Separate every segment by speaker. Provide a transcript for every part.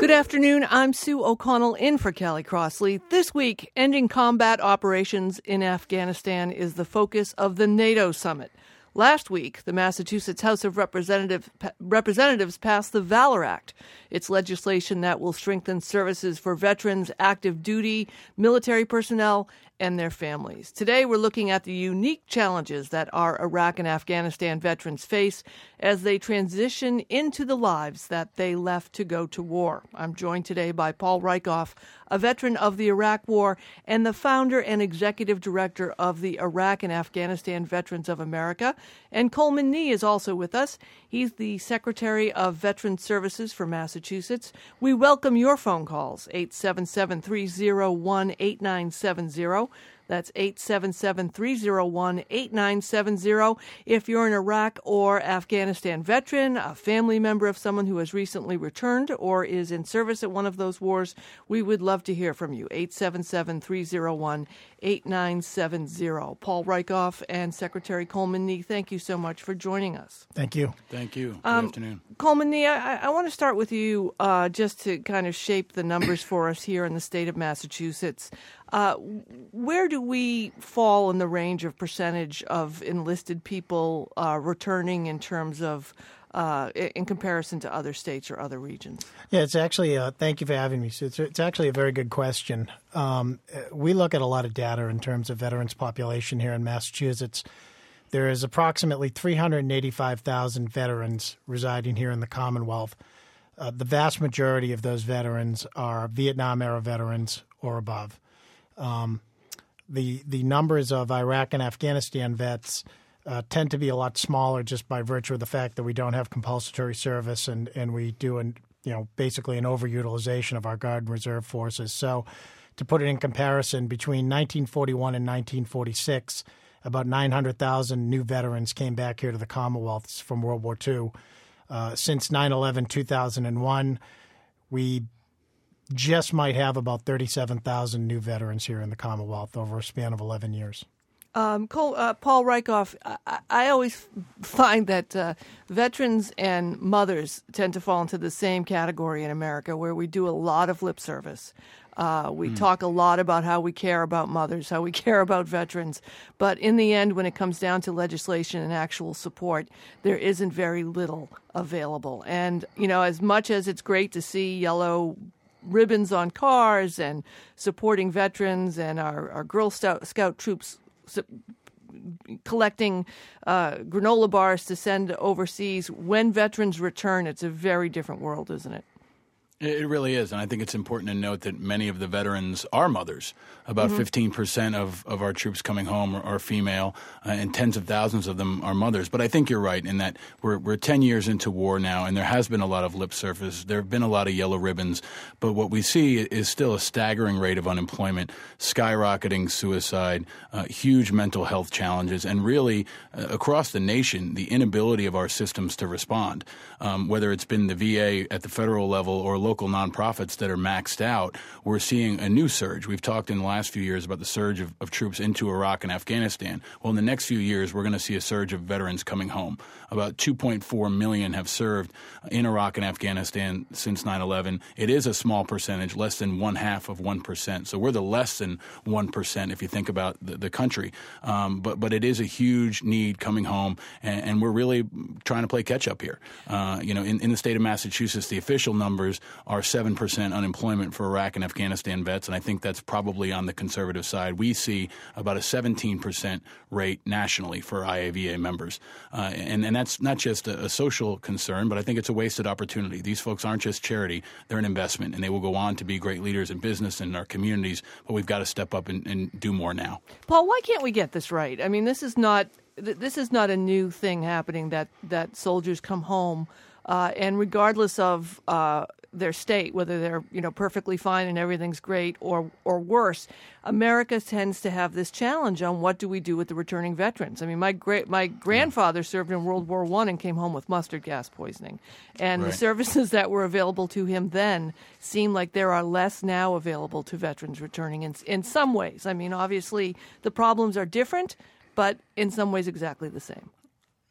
Speaker 1: Good afternoon. I'm Sue O'Connell in for Callie Crossley. This week, ending combat operations in Afghanistan is the focus of the NATO summit. Last week, the Massachusetts House of Representative, Representatives passed the Valor Act. It's legislation that will strengthen services for veterans, active duty, military personnel, and their families. Today, we're looking at the unique challenges that our Iraq and Afghanistan veterans face as they transition into the lives that they left to go to war. I'm joined today by Paul Rieckhoff, a veteran of the Iraq War and the founder and executive director of the Iraq and Afghanistan Veterans of America. And Coleman Nee is also with us. He's the Secretary of Veteran Services for Massachusetts. We welcome your phone calls, 877 301 8970. That's 877 301 8970. If you're an Iraq or Afghanistan veteran, a family member of someone who has recently returned or is in service at one of those wars, we would love to hear from you. 877 301 8970. Paul Rieckhoff and Secretary Coleman Nee, thank you so much for joining us.
Speaker 2: Thank you.
Speaker 3: Thank you. Good um, afternoon.
Speaker 1: Coleman Nee, I, I, want to start with you uh, just to kind of shape the numbers for us here in the state of Massachusetts. Uh, where do we fall in the range of percentage of enlisted people uh, returning in terms of uh, in comparison to other states or other regions?
Speaker 2: Yeah, it's actually. Uh, thank you for having me. It's, it's actually a very good question. Um, we look at a lot of data in terms of veterans population here in Massachusetts. There is approximately 385,000 veterans residing here in the Commonwealth. Uh, the vast majority of those veterans are Vietnam era veterans or above. Um, the the numbers of Iraq and Afghanistan vets uh, tend to be a lot smaller just by virtue of the fact that we don't have compulsory service and, and we do an you know basically an overutilization of our guard and reserve forces. So to put it in comparison, between 1941 and 1946, about 900,000 new veterans came back here to the Commonwealth from World War II. Uh, since 9 11 2001, we just might have about 37,000 new veterans here in the Commonwealth over a span of 11 years.
Speaker 1: Um, Cole, uh, Paul Rieckhoff, I, I, always find that uh, veterans and mothers tend to fall into the same category in America, where we do a lot of lip service. Uh, we mm. talk a lot about how we care about mothers, how we care about veterans, but in the end, when it comes down to legislation and actual support, there isn't very little available. And you know, as much as it's great to see yellow ribbons on cars and supporting veterans and our, our Girl Scout, Scout troops collecting uh, granola bars to send overseas. When veterans return, it's a very different world, isn't it?
Speaker 3: It really is. And I think it's important to note that many of the veterans are mothers. About mm-hmm. 15% of, of our troops coming home are, are female, uh, and tens of thousands of them are mothers. But I think you're right in that we're, we're 10 years into war now, and there has been a lot of lip service. There have been a lot of yellow ribbons. But what we see is still a staggering rate of unemployment, skyrocketing suicide, uh, huge mental health challenges, and really uh, across the nation, the inability of our systems to respond. Um, whether it's been the VA at the federal level or local nonprofits that are maxed out, we're seeing a new surge. We've talked in the last few years about the surge of, of troops into Iraq and Afghanistan. Well, in the next few years, we're going to see a surge of veterans coming home. About 2.4 million have served in Iraq and Afghanistan since 9 11. It is a small percentage, less than one half of 1%. So we're the less than 1% if you think about the, the country. Um, but, but it is a huge need coming home, and, and we're really trying to play catch up here. Uh, you know, in, in the state of Massachusetts, the official numbers are 7% unemployment for Iraq and Afghanistan vets, and I think that's probably on the conservative side. We see about a 17% rate nationally for IAVA members. Uh, and, and that's not just a, a, social concern, but I think it's a wasted opportunity. These folks aren't just charity, they're an investment, and they will go on to be great leaders in business and in our communities, but we've got to step up and, and do more now.
Speaker 1: Paul, why can't we get this right? I mean, this is not this is not a new thing happening that that soldiers come home uh, and regardless of uh, their state, whether they're you know perfectly fine and everything's great or or worse, America tends to have this challenge on what do we do with the returning veterans. I mean, my great my grandfather served in World War One and came home with mustard gas poisoning, and right. the services that were available to him then seem like there are less now available to veterans returning in in some ways. I mean, obviously the problems are different, but in some ways exactly the same.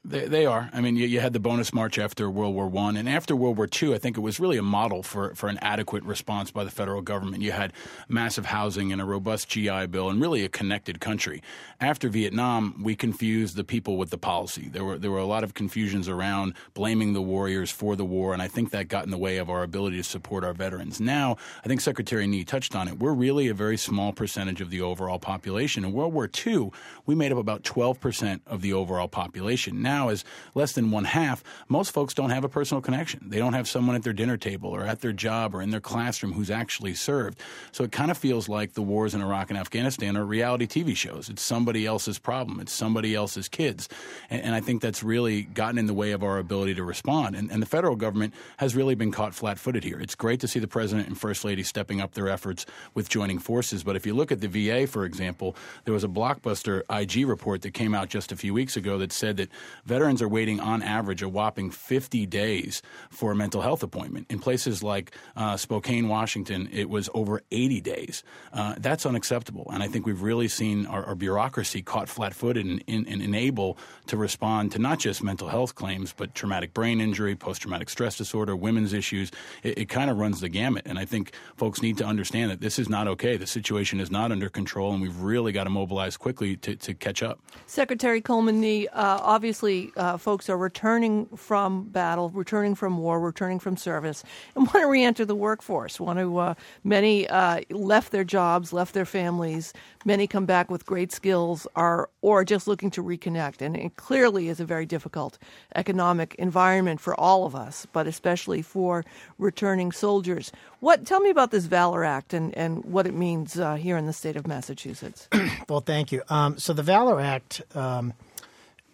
Speaker 3: They, they are. I mean, you, you, had the bonus march after World War One, and after World War Two, I think it was really a model for, for an adequate response by the federal government. You had massive housing and a robust GI Bill, and really a connected country. After Vietnam, we confused the people with the policy. There were there were a lot of confusions around blaming the warriors for the war, and I think that got in the way of our ability to support our veterans. Now, I think Secretary Nee touched on it. We're really a very small percentage of the overall population. In World War II, we made up about 12 percent of the overall population. Now now is less than one half, most folks don't have a personal connection. They don't have someone at their dinner table or at their job or in their classroom who's actually served. So it kind of feels like the wars in Iraq and Afghanistan are reality TV shows. It's somebody else's problem. It's somebody else's kids. And, and I think that's really gotten in the way of our ability to respond. And, and the federal government has really been caught flat footed here. It's great to see the president and first lady stepping up their efforts with joining forces. But if you look at the VA, for example, there was a blockbuster IG report that came out just a few weeks ago that said that veterans are waiting on average a whopping 50 days for a mental health appointment. In places like uh, Spokane, Washington, it was over 80 days. Uh, that's unacceptable. And I think we've really seen our, our bureaucracy caught flat footed and, unable to respond to not just mental health claims, but traumatic brain injury, post traumatic stress disorder, women's issues. It, it kind of runs the gamut. And I think folks need to understand that this is not okay. The situation is not under control, and we've really got to mobilize quickly to, to catch up.
Speaker 1: Secretary Coleman Nee, uh, obviously, uh, folks are returning from battle, returning from war, returning from service, and want to reenter the workforce. Want to uh, many uh, left their jobs, left their families. Many come back with great skills, are or just looking to reconnect. And it clearly is a very difficult economic environment for all of us, but especially for returning soldiers. What tell me about this Valor Act and and what it means uh, here in the state of Massachusetts?
Speaker 2: well, thank you. Um, so the Valor Act. Um,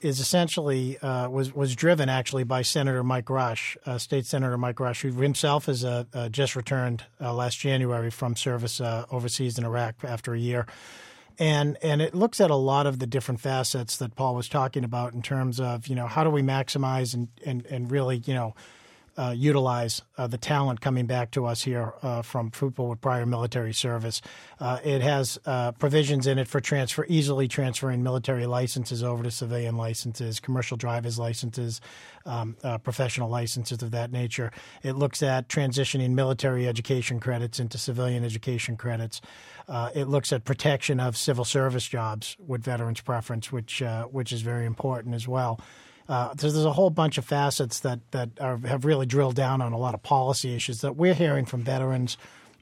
Speaker 2: is essentially uh, was was driven actually by Senator Mike Rush, uh, State Senator Mike Rush, who himself is uh, uh just returned uh, last January from service uh, overseas in Iraq after a year, and and it looks at a lot of the different facets that Paul was talking about in terms of you know how do we maximize and and, and really you know uh, utilize uh, the talent coming back to us here uh, from people with prior military service. Uh, it has uh, provisions in it for transfer, easily transferring military licenses over to civilian licenses, commercial driver's licenses, um, uh, professional licenses of that nature. It looks at transitioning military education credits into civilian education credits. it looks at protection of civil service jobs with veterans preference, which which is very important as well. Uh, so there's a whole bunch of facets that that are, have really drilled down on a lot of policy issues that we're hearing from veterans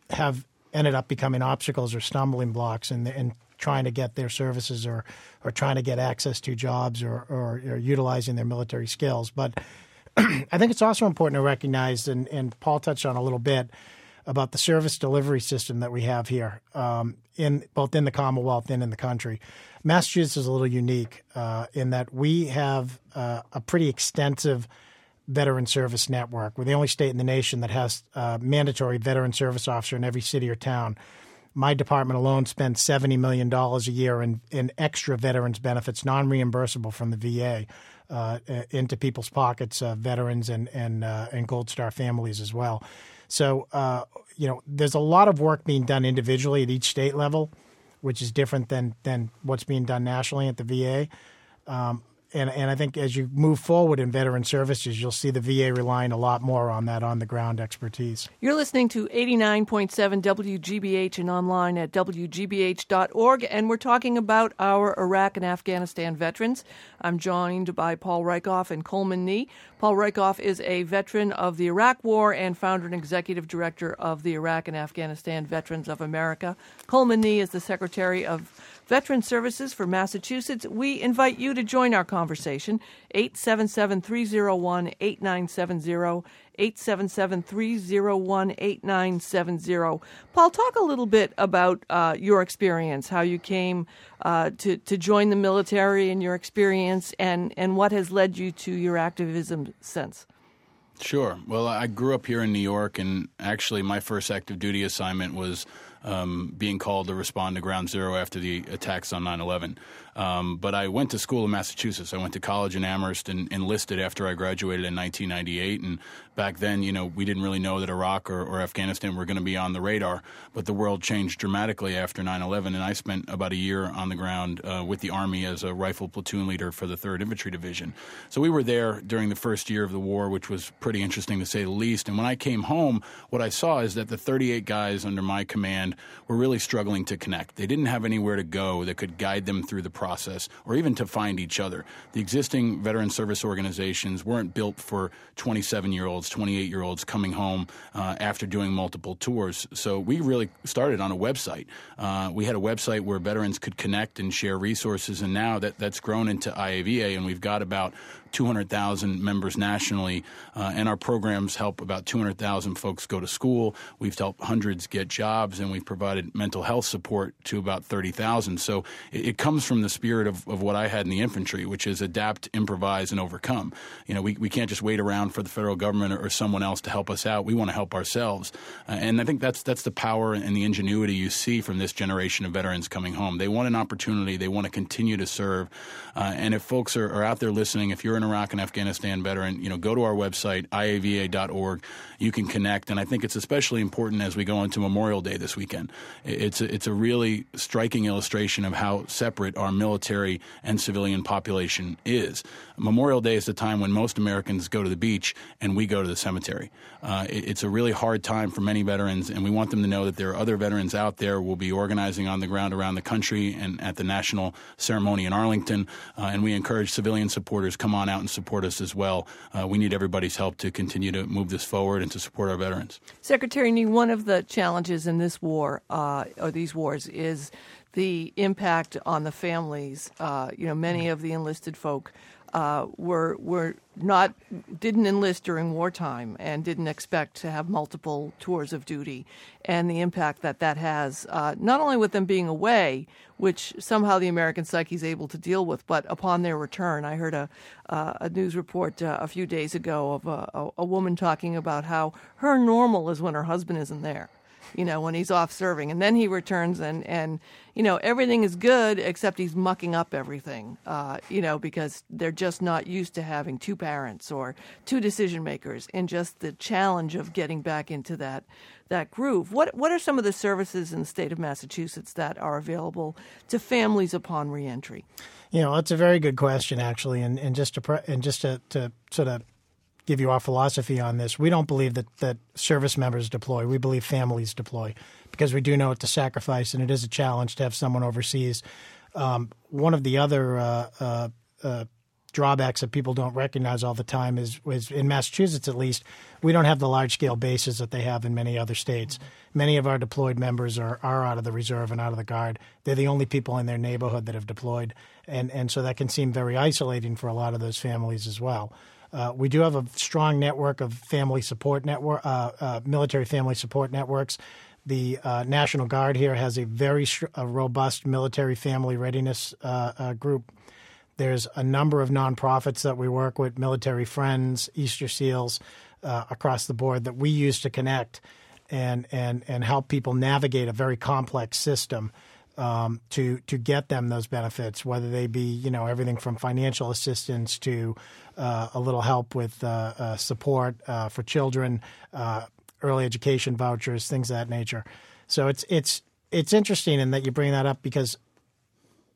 Speaker 2: have ended up becoming obstacles or stumbling blocks in, in trying to get their services or or trying to get access to jobs or, or, or utilizing their military skills. But I think it's also important to recognize, and, and Paul touched on a little bit about the service delivery system that we have here, um, in both in the Commonwealth and in the country. Massachusetts is a little unique uh, in that we have uh, a pretty extensive veteran service network. We're the only state in the nation that has a mandatory veteran service officer in every city or town. My department alone spends $70 million a year in, in extra veterans benefits, non reimbursable from the VA, uh, into people's pockets, uh, veterans and, and, uh, and Gold Star families as well. So, uh, you know, there's a lot of work being done individually at each state level which is different than than what's being done nationally at the VA. Um, and and I think as you move forward in veteran services, you'll see the VA relying a lot more on that on the ground expertise.
Speaker 1: You're listening to 89.7 WGBH and online at WGBH.org, and we're talking about our Iraq and Afghanistan veterans. I'm joined by Paul Rieckhoff and Coleman Nee. Paul Rieckhoff is a veteran of the Iraq War and founder and executive director of the Iraq and Afghanistan Veterans of America. Coleman Nee is the secretary of Veteran Services for Massachusetts. We invite you to join our conversation. 877 301 8970. 877 301 8970. Paul, talk a little bit about uh, your experience, how you came uh, to, to join the military and your experience, and, and what has led you to your activism since.
Speaker 3: Sure. Well, I grew up here in New York, and actually, my first active duty assignment was um, being called to respond to Ground Zero after the attacks on 9 11. Um, but I went to school in Massachusetts. I went to college in Amherst and enlisted after I graduated in 1998. And back then, you know, we didn't really know that Iraq or, or Afghanistan were going to be on the radar. But the world changed dramatically after 9 11. And I spent about a year on the ground uh, with the Army as a rifle platoon leader for the 3rd Infantry Division. So we were there during the first year of the war, which was pretty interesting to say the least. And when I came home, what I saw is that the 38 guys under my command were really struggling to connect. They didn't have anywhere to go that could guide them through the process or even to find each other. The existing veteran service organizations weren't built for 27 year olds, 28 year olds coming home uh, after doing multiple tours. So we really started on a website. Uh, we had a website where veterans could connect and share resources, and now that, that's grown into IAVA, and we've got about 200,000 members nationally, uh, and our programs help about 200,000 folks go to school. We've helped hundreds get jobs, and we've provided mental health support to about 30,000. So it, it, comes from the spirit of, of what I had in the infantry, which is adapt, improvise, and overcome. You know, we, we can't just wait around for the federal government or, or someone else to help us out. We want to help ourselves, uh, and I think that's that's the power and the ingenuity you see from this generation of veterans coming home. They want an opportunity. They want to continue to serve, uh, and if folks are, are out there listening, if you're an Iraq and Afghanistan veteran, you know, go to our website, iava.org. You can connect. And I think it's especially important as we go into Memorial Day this weekend. It's a, it's a really striking illustration of how separate our military and civilian population is. Memorial Day is the time when most Americans go to the beach and we go to the cemetery. Uh, it, it's a really hard time for many veterans, and we want them to know that there are other veterans out there. We'll be organizing on the ground around the country and at the national ceremony in Arlington. Uh, and we encourage civilian supporters come on out and support us as well. Uh, we need everybody's help to continue to move this forward and to support our veterans.
Speaker 1: Secretary Nee, one of the challenges in this war uh, or these wars is the impact on the families. Uh, you know, many of the enlisted folk uh, were were not didn't enlist during wartime and didn't expect to have multiple tours of duty, and the impact that that has uh, not only with them being away, which somehow the American psyche is able to deal with, but upon their return. I heard a uh, a news report uh, a few days ago of a, a woman talking about how her normal is when her husband isn't there you know, when he's off serving. And then he returns and, and you know, everything is good except he's mucking up everything, uh, you know, because they're just not used to having two parents or two decision makers and just the challenge of getting back into that that groove. What what are some of the services in the state of Massachusetts that are available to families upon reentry?
Speaker 2: You know, it's a very good question, actually, and, and just to and just to, to sort of give you our philosophy on this. We don't believe that, that service members deploy. We believe families deploy because we do know it's a sacrifice and it is a challenge to have someone overseas. Um, one of the other uh, uh, uh, drawbacks that people don't recognize all the time is, is, in Massachusetts at least, we don't have the large scale bases that they have in many other states. Many of our deployed members are, are out of the reserve and out of the guard. They're the only people in their neighborhood that have deployed. And, and so that can seem very isolating for a lot of those families as well. Uh, we do have a strong network of family support network, uh, uh, military family support networks. The uh, National Guard here has a very a robust military family readiness uh, group. There's a number of nonprofits that we work with, Military Friends, Easter Seals, across the board that we use to connect and and and help people navigate a very complex system um, to to get them those benefits, whether they be you know everything from financial assistance to uh, a little help with uh, uh, support uh, for children, uh, early education vouchers, things of that nature. So it's it's it's interesting in that you bring that up because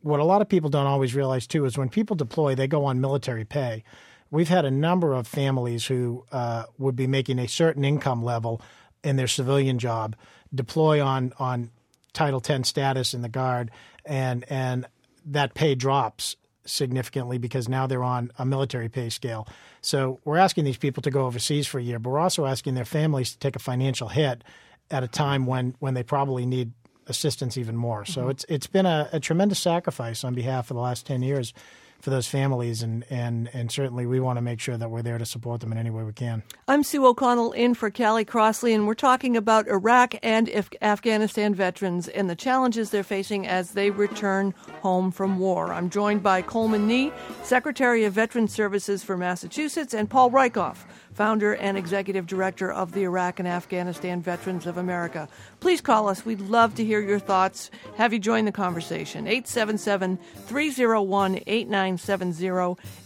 Speaker 2: what a lot of people don't always realize too is when people deploy, they go on military pay. We've had a number of families who uh, would be making a certain income level in their civilian job deploy on on Title 10 status in the Guard, and and that pay drops significantly because now they're on a military pay scale. So we're asking these people to go overseas for a year, but we're also asking their families to take a financial hit at a time when when they probably need assistance even more. So mm-hmm. it's it's been a, a, tremendous sacrifice on behalf of the last ten years for those families, and, and, and certainly we want to make sure that we're there to support them in any way we can.
Speaker 1: I'm Sue O'Connell in for Callie Crossley, and we're talking about Iraq and Afghanistan veterans and the challenges they're facing as they return home from war. I'm joined by Coleman Nee, Secretary of Veteran Services for Massachusetts, and Paul Rieckhoff, founder and executive director of the Iraq and Afghanistan Veterans of America. Please call us. We'd love to hear your thoughts. Have you join the conversation. 877 301 8970.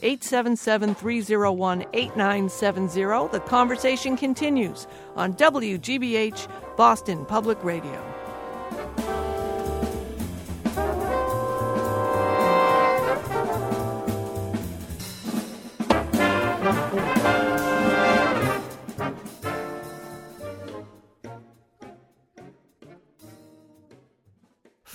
Speaker 1: 877 301 8970. The conversation continues on WGBH Boston Public Radio.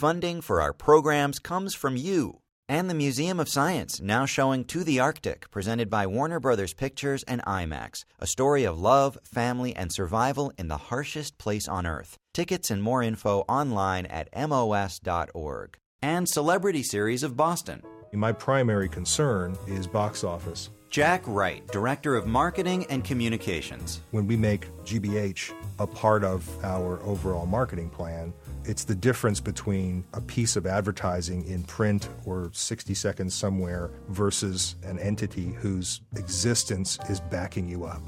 Speaker 4: Funding for our programs comes from you and the Museum of Science, now showing To the Arctic, presented by Warner Brothers Pictures and IMAX, a story of love, family, and survival in the harshest place on Earth. Tickets and more info online at mos.org. And Celebrity Series of Boston.
Speaker 5: My primary concern is box office.
Speaker 4: Jack Wright, Director of Marketing and Communications.
Speaker 5: When we make GBH a part of our overall marketing plan, it's the difference between a piece of advertising in print or 60 seconds somewhere versus an entity whose existence is backing you up.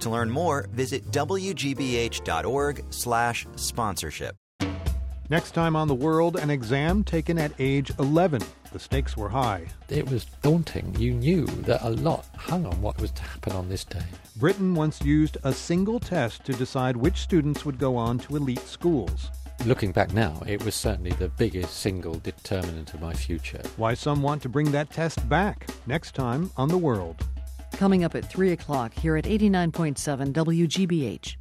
Speaker 4: To learn more, visit wgbh.org/sponsorship.
Speaker 6: Next time on the world, an exam taken at age 11. The stakes were high.
Speaker 7: It was daunting. You knew that a lot hung on what was to happen on this day.
Speaker 6: Britain once used a single test to decide which students would go on to elite schools.
Speaker 7: Looking back now, it was certainly the biggest single determinant of my future.
Speaker 6: Why some want to bring that test back. Next time on The World.
Speaker 8: Coming up at 3 o'clock here at 89.7 WGBH.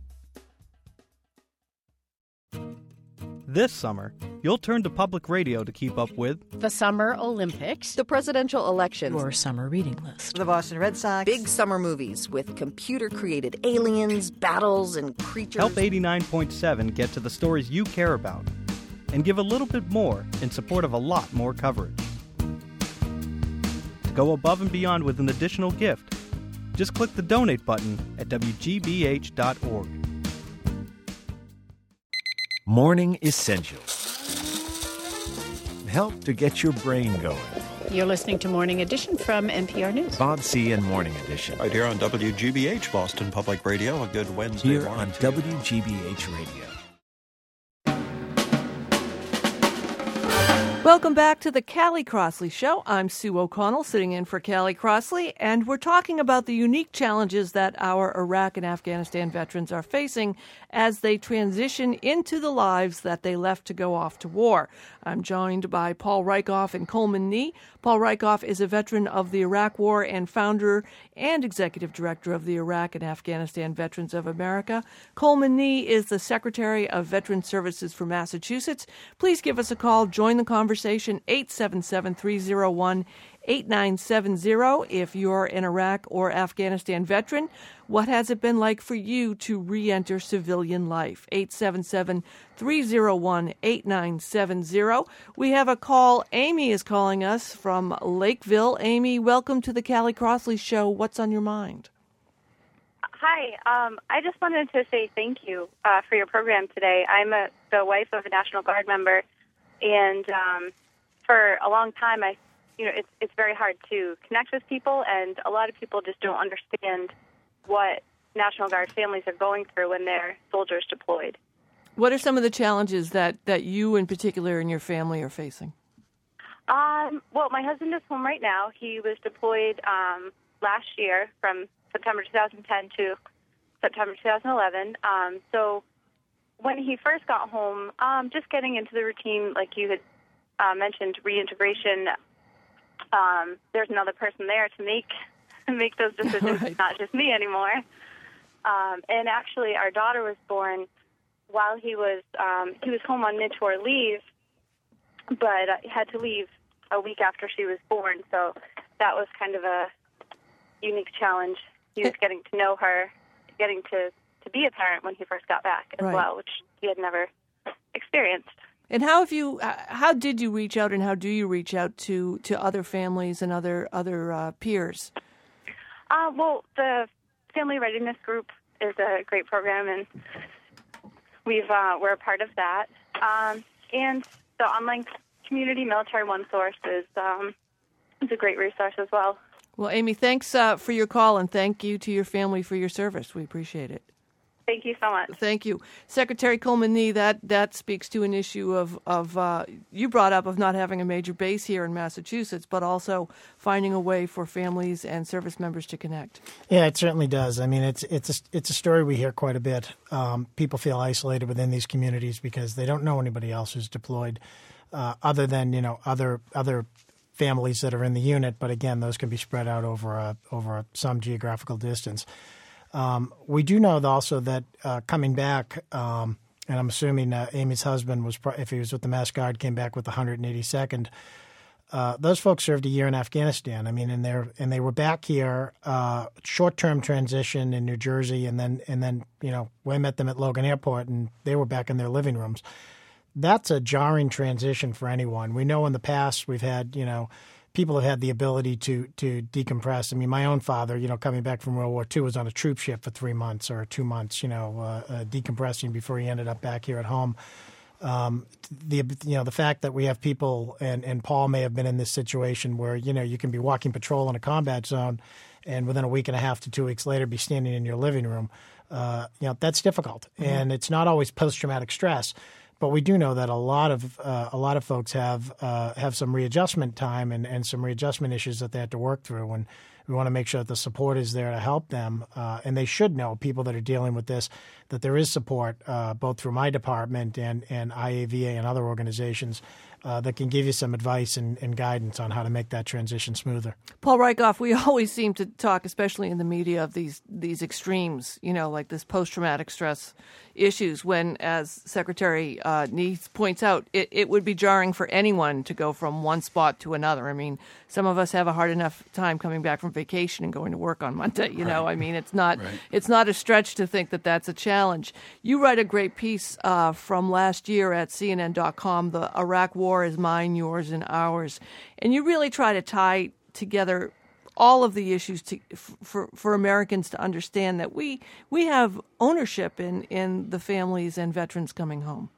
Speaker 9: This summer, you'll turn to public radio to keep up with
Speaker 10: the Summer Olympics,
Speaker 11: the presidential elections,
Speaker 8: your summer reading list,
Speaker 11: the Boston Red Sox,
Speaker 12: big summer movies with computer created aliens, battles, and creatures.
Speaker 9: Help 89.7 get to the stories you care about and give a little bit more in support of a lot more coverage. To go above and beyond with an additional gift, just click the donate button at WGBH.org.
Speaker 13: Morning Essentials. Help to get your brain going.
Speaker 10: You're listening to Morning Edition from NPR News.
Speaker 13: Bob C. and Morning Edition.
Speaker 14: Right here on WGBH Boston Public Radio. A good Wednesday
Speaker 13: here
Speaker 14: morning.
Speaker 13: on WGBH Radio.
Speaker 1: Welcome back to the Callie Crossley Show. I'm Sue O'Connell, sitting in for Callie Crossley, and we're talking about the unique challenges that our Iraq and Afghanistan veterans are facing as they transition into the lives that they left to go off to war. I'm joined by Paul Rieckhoff and Coleman Nee. Paul Rieckhoff is a veteran of the Iraq War and founder and executive director of the Iraq and Afghanistan Veterans of America. Coleman Nee is the Secretary of Veteran Services for Massachusetts. Please give us a call. Join the conversation 877 301 8970 if you're an Iraq or Afghanistan veteran. What has it been like for you to re enter civilian life? 877 301 8970. We have a call. Amy is calling us from Lakeville. Amy, welcome to the Callie Crossley Show. What's on your mind?
Speaker 15: Hi. Um, I just wanted to say thank you uh, for your program today. I'm a, the wife of a National Guard member, and um, for a long time, I, you know, it's it's very hard to connect with people, and a lot of people just don't understand what National Guard families are going through when their soldiers deployed.
Speaker 1: What are some of the challenges that, that you, in particular, and your family are facing?
Speaker 15: Um, well, my husband is home right now. He was deployed um, last year from September 2010 to September 2011. Um, so when he first got home, um, just getting into the routine, like you had uh, mentioned, reintegration. Um, there's another person there to make make those decisions.
Speaker 1: Right.
Speaker 15: It's not just me anymore. Um, and actually, our daughter was born while he was um, he was home on mid-tour leave, but uh, had to leave a week after she was born. So that was kind of a unique challenge. He was getting to know her, getting to to be a parent when he first got back as
Speaker 1: Right.
Speaker 15: well, which he had never experienced.
Speaker 1: And how have you? uh, How did you reach out, and how do you reach out to to other families and other other uh, peers?
Speaker 15: Uh, well, the Family Readiness Group is a great program, and we've uh, we're a part of that. Um, and the online community Military One Source is um, is a great resource as well.
Speaker 1: Well, Amy, thanks uh, for your call and thank you to your family for your service. We appreciate it.
Speaker 15: Thank you so much.
Speaker 1: Thank you, Secretary Coleman Nee. That that speaks to an issue of of uh, you brought up of not having a major base here in Massachusetts, but also finding a way for families and service members to connect.
Speaker 2: Yeah, it certainly does. I mean, it's it's a, it's a story we hear quite a bit. Um, people feel isolated within these communities because they don't know anybody else who's deployed, uh, other than you know other other families that are in the unit. But again, those can be spread out over a, over a, some geographical distance. Um, we do know also that uh, coming back, um, and I'm assuming uh, Amy's husband was, if he was with the Mass Guard, came back with the 182nd. Uh, those folks served a year in Afghanistan. I mean, and they and they were back here, uh, short term transition in New Jersey, and then and then you know we met them at Logan Airport, and they were back in their living rooms. That's a jarring transition for anyone. We know in the past we've had you know people have had the ability to to decompress. I mean, my own father, you know, coming back from World War II, was on a troop ship for three months or two months, you know, uh, uh, decompressing before he ended up back here at home. Um, the you know the fact that we have people and and Paul may have been in this situation where you know you can be walking patrol in a combat zone, and within a week and a half to two weeks later be standing in your living room. Uh, you know that's difficult, mm-hmm. and it's not always post traumatic stress but we do know that a lot of uh, a lot of folks have uh, have some readjustment time and, and some readjustment issues that they have to work through, and we want to make sure that the support is there to help them. Uh, and they should know people that are dealing with this that there is support uh, both through my department and and IAVA and other organizations uh, that can give you some advice and, and, guidance on how to make that transition smoother.
Speaker 1: Paul Rieckhoff, we always seem to talk, especially in the media, of these these extremes. You know, like this post traumatic stress issues. When, as Secretary uh, Nee points out, it, it would be jarring for anyone to go from one spot to another. I mean, some of us have a hard enough time coming back from vacation and going to work on Monday. You know, I mean, it's not right. it's not a stretch to think that that's a challenge. You write a great piece uh, from last year at CNN.com. The Iraq War is mine, yours, and ours, and you really try to tie together all of the issues to, for for Americans to understand that we we have ownership in in the families and veterans coming home.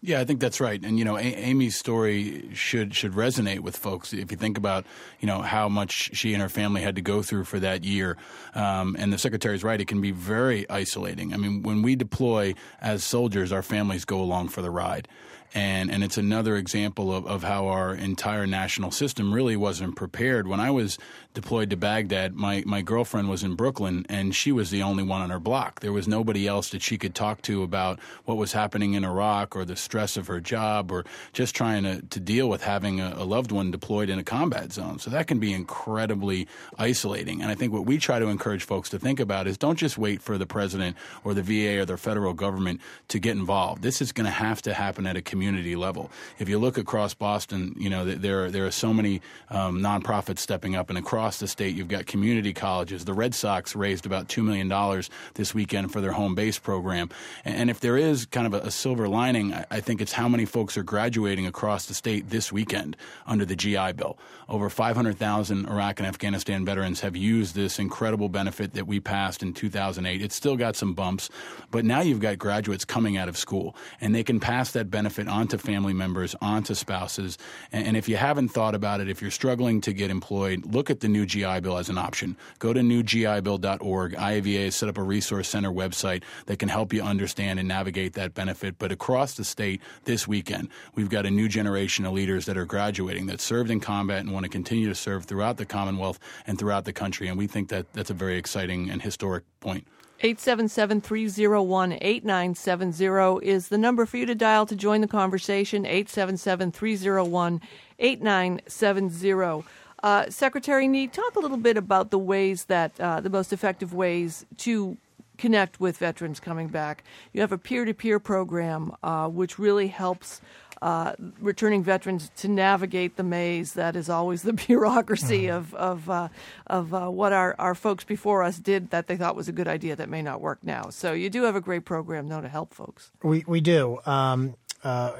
Speaker 3: Yeah, I think that's right. And you know, a- Amy's story should should resonate with folks. If you think about you know how much she and her family had to go through for that year, um, and the secretary's right, it can be very isolating. I mean, when we deploy as soldiers, our families go along for the ride and and it's another example of, of how our entire national system really wasn't prepared. When I was deployed to Baghdad, my, my girlfriend was in Brooklyn, and she was the only one on her block. There was nobody else that she could talk to about what was happening in Iraq or the stress of her job or just trying to, to deal with having a, a loved one deployed in a combat zone. So that can be incredibly isolating. And I think what we try to encourage folks to think about is don't just wait for the president or the VA or the federal government to get involved. This is going to have to happen at a community level. If you look across Boston, you know there there are so many um, nonprofits stepping up, and across the state, you've got community colleges. The Red Sox raised about two million dollars this weekend for their home base program. And, and if there is kind of a, a silver lining, I, I, think it's how many folks are graduating across the state this weekend under the GI Bill. Over 500,000 Iraq and Afghanistan veterans have used this incredible benefit that we passed in 2008. It's still got some bumps, but now you've got graduates coming out of school, and they can pass that benefit onto family members, onto spouses. And, and if you haven't thought about it, if you're struggling to get employed, look at the new GI Bill as an option. Go to newgibill.org. IAVA has set up a resource center website that can help you understand and navigate that benefit. But across the state this weekend, we've got a new generation of leaders that are graduating that served in combat and want to continue to serve throughout the Commonwealth and throughout the country. And we think that that's a very exciting and historic point.
Speaker 1: 877 301 8970 is the number for you to dial to join the conversation. 877 301 8970. Uh, Secretary Nee, talk a little bit about the ways that, uh, the most effective ways to connect with veterans coming back. You have a peer to peer program uh, which really helps uh, returning veterans to navigate the maze that is always the bureaucracy mm-hmm. of of uh, of uh, what our, our folks before us did that they thought was a good idea that may not work now. So you do have a great program, though, to help folks.
Speaker 2: We we do. Um, uh,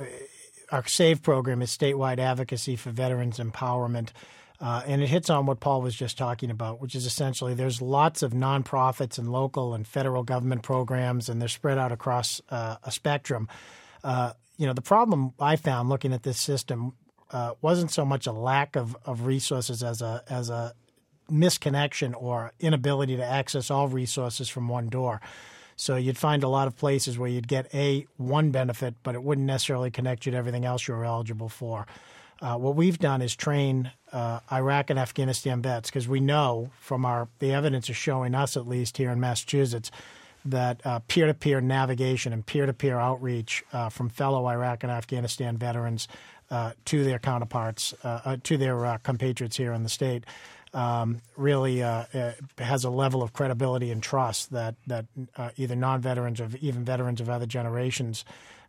Speaker 2: our SAVE program is statewide advocacy for veterans empowerment. Uh, and it hits on what Paul was just talking about, which is essentially there's lots of nonprofits and local and federal government programs, and they're spread out across uh, a spectrum. Uh, you know, the problem I found looking at this system uh, wasn't so much a lack of, of resources as a as a misconnection or inability to access all resources from one door. So you'd find a lot of places where you'd get a one benefit, but it wouldn't necessarily connect you to everything else you were eligible for. Uh, what we've done is train uh, Iraq and Afghanistan vets because we know from our the evidence is showing us at least here in Massachusetts that uh, peer-to-peer navigation and peer-to-peer outreach uh, from fellow Iraq and Afghanistan veterans uh, to their counterparts, uh, to their compatriots here in the state, um, really has a level of credibility and trust that that either non-veterans or even veterans of other generations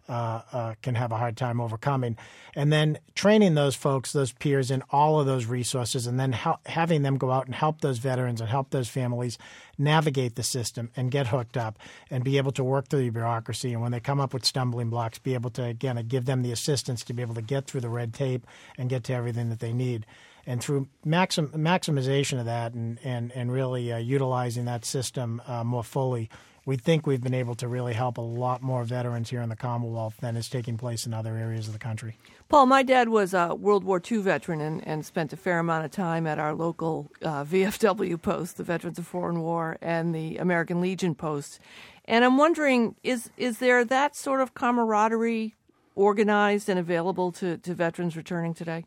Speaker 2: uh, uh, can have a hard time overcoming. And then training those folks, those peers, in all of those resources, and then ha- having them go out and help those veterans and help those families navigate the system and get hooked up and be able to work through the bureaucracy. And when they come up with stumbling blocks, be able to, again, give them the assistance to be able to get through the red tape and get to everything that they need. And through maxim- maximization of that and, and, and really uh, utilizing that system uh, more fully, we think we've been able to really help a lot more veterans here in the Commonwealth than is taking place in other areas of the country.
Speaker 1: Paul, my dad was a World War II veteran and, and spent a fair amount of time at our local uh, VFW post, the Veterans of Foreign War, and the American Legion posts. And I'm wondering, is is there that sort of camaraderie organized and available to, to veterans returning today?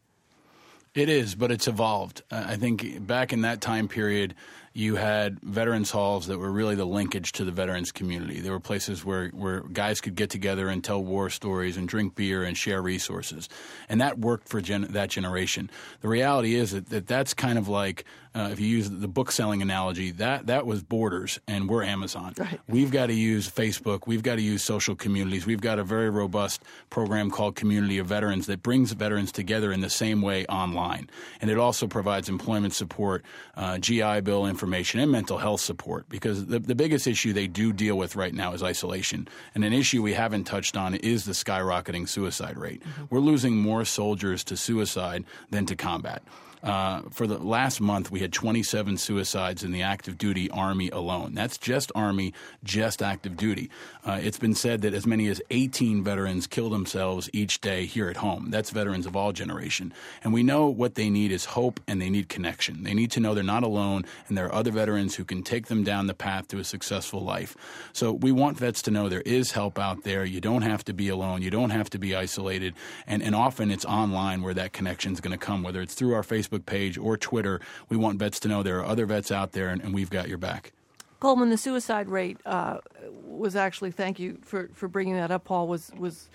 Speaker 3: It is, but it's evolved. I think back in that time period, you had veterans halls that were really the linkage to the veterans community. There were places where, where guys could get together and tell war stories and drink beer and share resources. And that worked for gen- that generation. The reality is that, that that's kind of like, uh, if you use the book selling analogy, that, that was Borders and we're Amazon.
Speaker 1: Right.
Speaker 3: We've got to use Facebook. We've got to use social communities. We've got a very robust program called Community of Veterans that brings veterans together in the same way online. And it also provides employment support, uh, GI Bill information information and mental health support because the, the biggest issue they do deal with right now is isolation. And an issue we haven't touched on is the skyrocketing suicide rate. Mm-hmm. We're losing more soldiers to suicide than to combat. Uh, for the last month, we had 27 suicides in the active duty Army alone. That's just Army, just active duty. Uh, it's been said that as many as 18 veterans kill themselves each day here at home. That's veterans of all generation. And we know what they need is hope and they need connection. They need to know they're not alone and there are other veterans who can take them down the path to a successful life. So we want vets to know there is help out there. You don't have to be alone. You don't have to be isolated. And, and often it's online where that connection is going to come, whether it's through our Facebook Facebook page or Twitter. We want vets to know there are other vets out there, and, and we've got your back.
Speaker 1: Coleman, the suicide rate uh, was actually thank you for, for bringing that up, Paul. Was was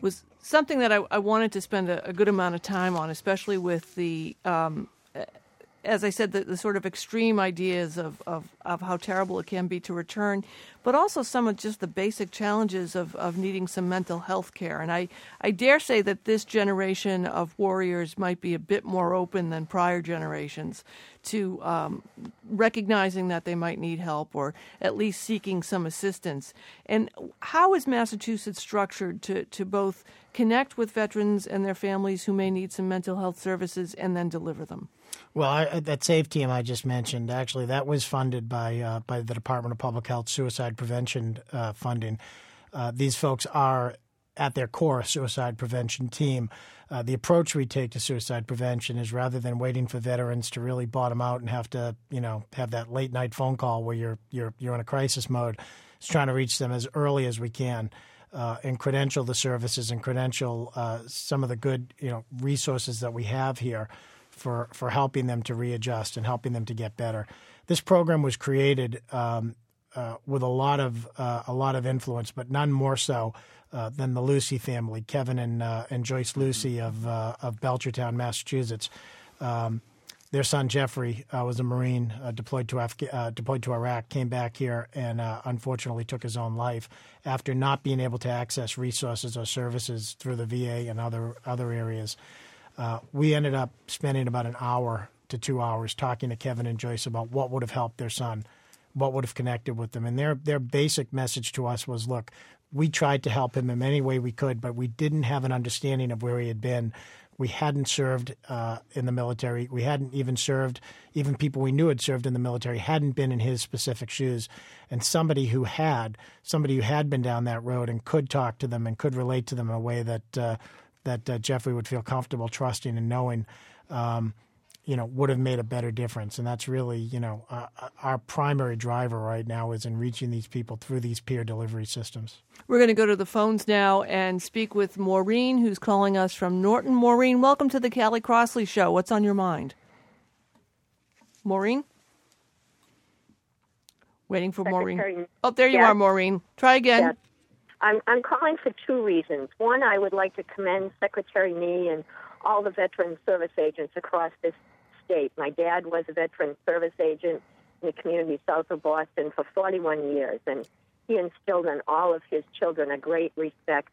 Speaker 1: was something that I, I wanted to spend a, a, good amount of time on, especially with the um, as I said, the, the, sort of extreme ideas of, of, of how terrible it can be to return, but also some of just the basic challenges of, of needing some mental health care. And I, I dare say that this generation of warriors might be a bit more open than prior generations to um, recognizing that they might need help or at least seeking some assistance. And how is Massachusetts structured to, to both connect with veterans and their families who may need some mental health services and then deliver them?
Speaker 2: Well, I, that SAVE team I just mentioned, actually, that was funded by uh, by the Department of Public Health suicide prevention uh, funding. Uh, these folks are at their core a suicide prevention team. Uh, the approach we take to suicide prevention is rather than waiting for veterans to really bottom out and have to, you know, have that late night phone call where you're you're you're in a crisis mode, is trying to reach them as early as we can. Uh, and credential the services and credential uh, some of the good you know resources that we have here for for helping them to readjust and helping them to get better. This program was created um, uh, with a lot of uh, a lot of influence, but none more so uh, than the Lucey family, Kevin and uh, and Joyce Lucey of uh, of Belchertown, Massachusetts. Um, their son Jeffrey uh, was a Marine deployed to Afga- deployed to Iraq, came back here, and unfortunately took his own life after not being able to access resources or services through the VA and other other areas. Uh, we ended up spending about an hour to two hours talking to Kevin and Joyce about what would have helped their son, what would have connected with them. And their, their basic message to us was look, we tried to help him in any way we could, but we didn't have an understanding of where he had been. We hadn't served uh, in the military. We hadn't even served, even people we knew had served in the military hadn't been in his specific shoes. And somebody who had, somebody who had been down that road and could talk to them and could relate to them in a way that uh, that uh, Jeffrey would feel comfortable trusting and knowing. Um, you know, would have made a better difference. And that's really, you know, uh, our primary driver right now is in reaching these people through these peer delivery systems.
Speaker 1: We're going to go to the phones now and speak with Maureen, who's calling us from Norton. Maureen, welcome to the Callie Crossley Show. What's on your mind? Maureen? Waiting for
Speaker 16: Secretary,
Speaker 1: Maureen. Oh, there you
Speaker 16: yes.
Speaker 1: are, Maureen. Try again.
Speaker 16: Yes. I'm, I'm calling for two reasons. One, I would like to commend Secretary Nee and all the veteran service agents across this state. My dad was a veteran service agent in the community south of Boston for 41 years, and he instilled in all of his children a great respect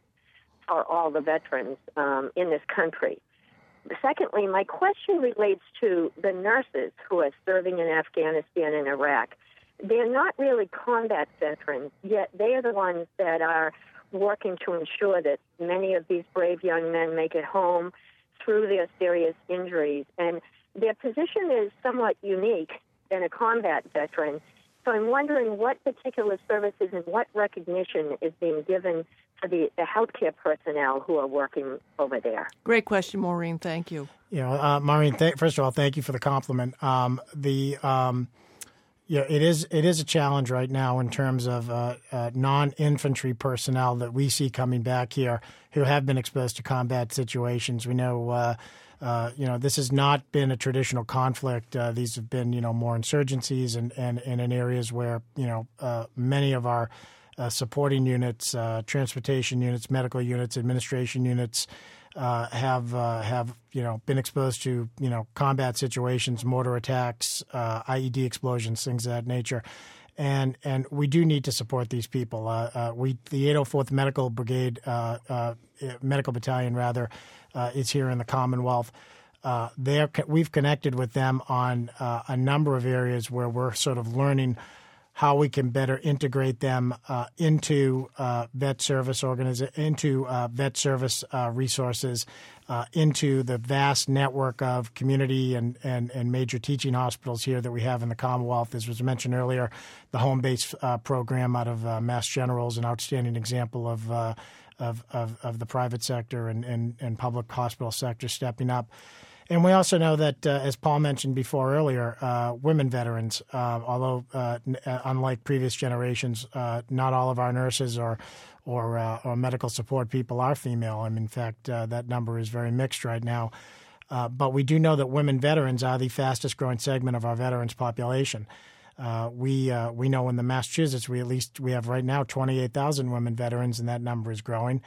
Speaker 16: for all the veterans um, in this country. Secondly, my question relates to the nurses who are serving in Afghanistan and Iraq. They're not really combat veterans, yet they are the ones that are working to ensure that many of these brave young men make it home through their serious injuries. And their position is somewhat unique than a combat veteran. So I'm wondering what particular services and what recognition is being given to the, the healthcare personnel who are working over there.
Speaker 1: Great question, Maureen. Thank you.
Speaker 2: You know, uh, Maureen. Th- first of all, thank you for the compliment. Um, the um, yeah, it is it is a challenge right now in terms of uh, uh, non-infantry personnel that we see coming back here who have been exposed to combat situations. We know. Uh, uh, you know, this has not been a traditional conflict. Uh, these have been, you know, more insurgencies and, and, and in areas where, you know, uh, many of our supporting units, transportation units, medical units, administration units uh, have uh, have you know been exposed to you know combat situations, mortar attacks, uh, IED explosions, things of that nature. And and we do need to support these people. Uh, we the 804th Medical Brigade, eh, Medical Battalion rather, is here in the Commonwealth. Uh, we've connected with them on uh, a number of areas where we're sort of learning how we can better integrate them uh, into uh, vet service organiza- into uh, vet service uh, resources, into the vast network of community and, and, and major teaching hospitals here that we have in the Commonwealth. As was mentioned earlier, the home base program out of Mass General is an outstanding example of of, of, of the private sector and, and, and public hospital sector stepping up. And we also know that, uh, as Paul mentioned before earlier, uh, women veterans, uh, although uh, n- uh, unlike previous generations, uh, not all of our nurses or or, or medical support people are female. I mean, in fact, that number is very mixed right now. but we do know that women veterans are the fastest growing segment of our veterans population. we we know in the Massachusetts we at least we have right now twenty eight thousand women veterans, and that number is growing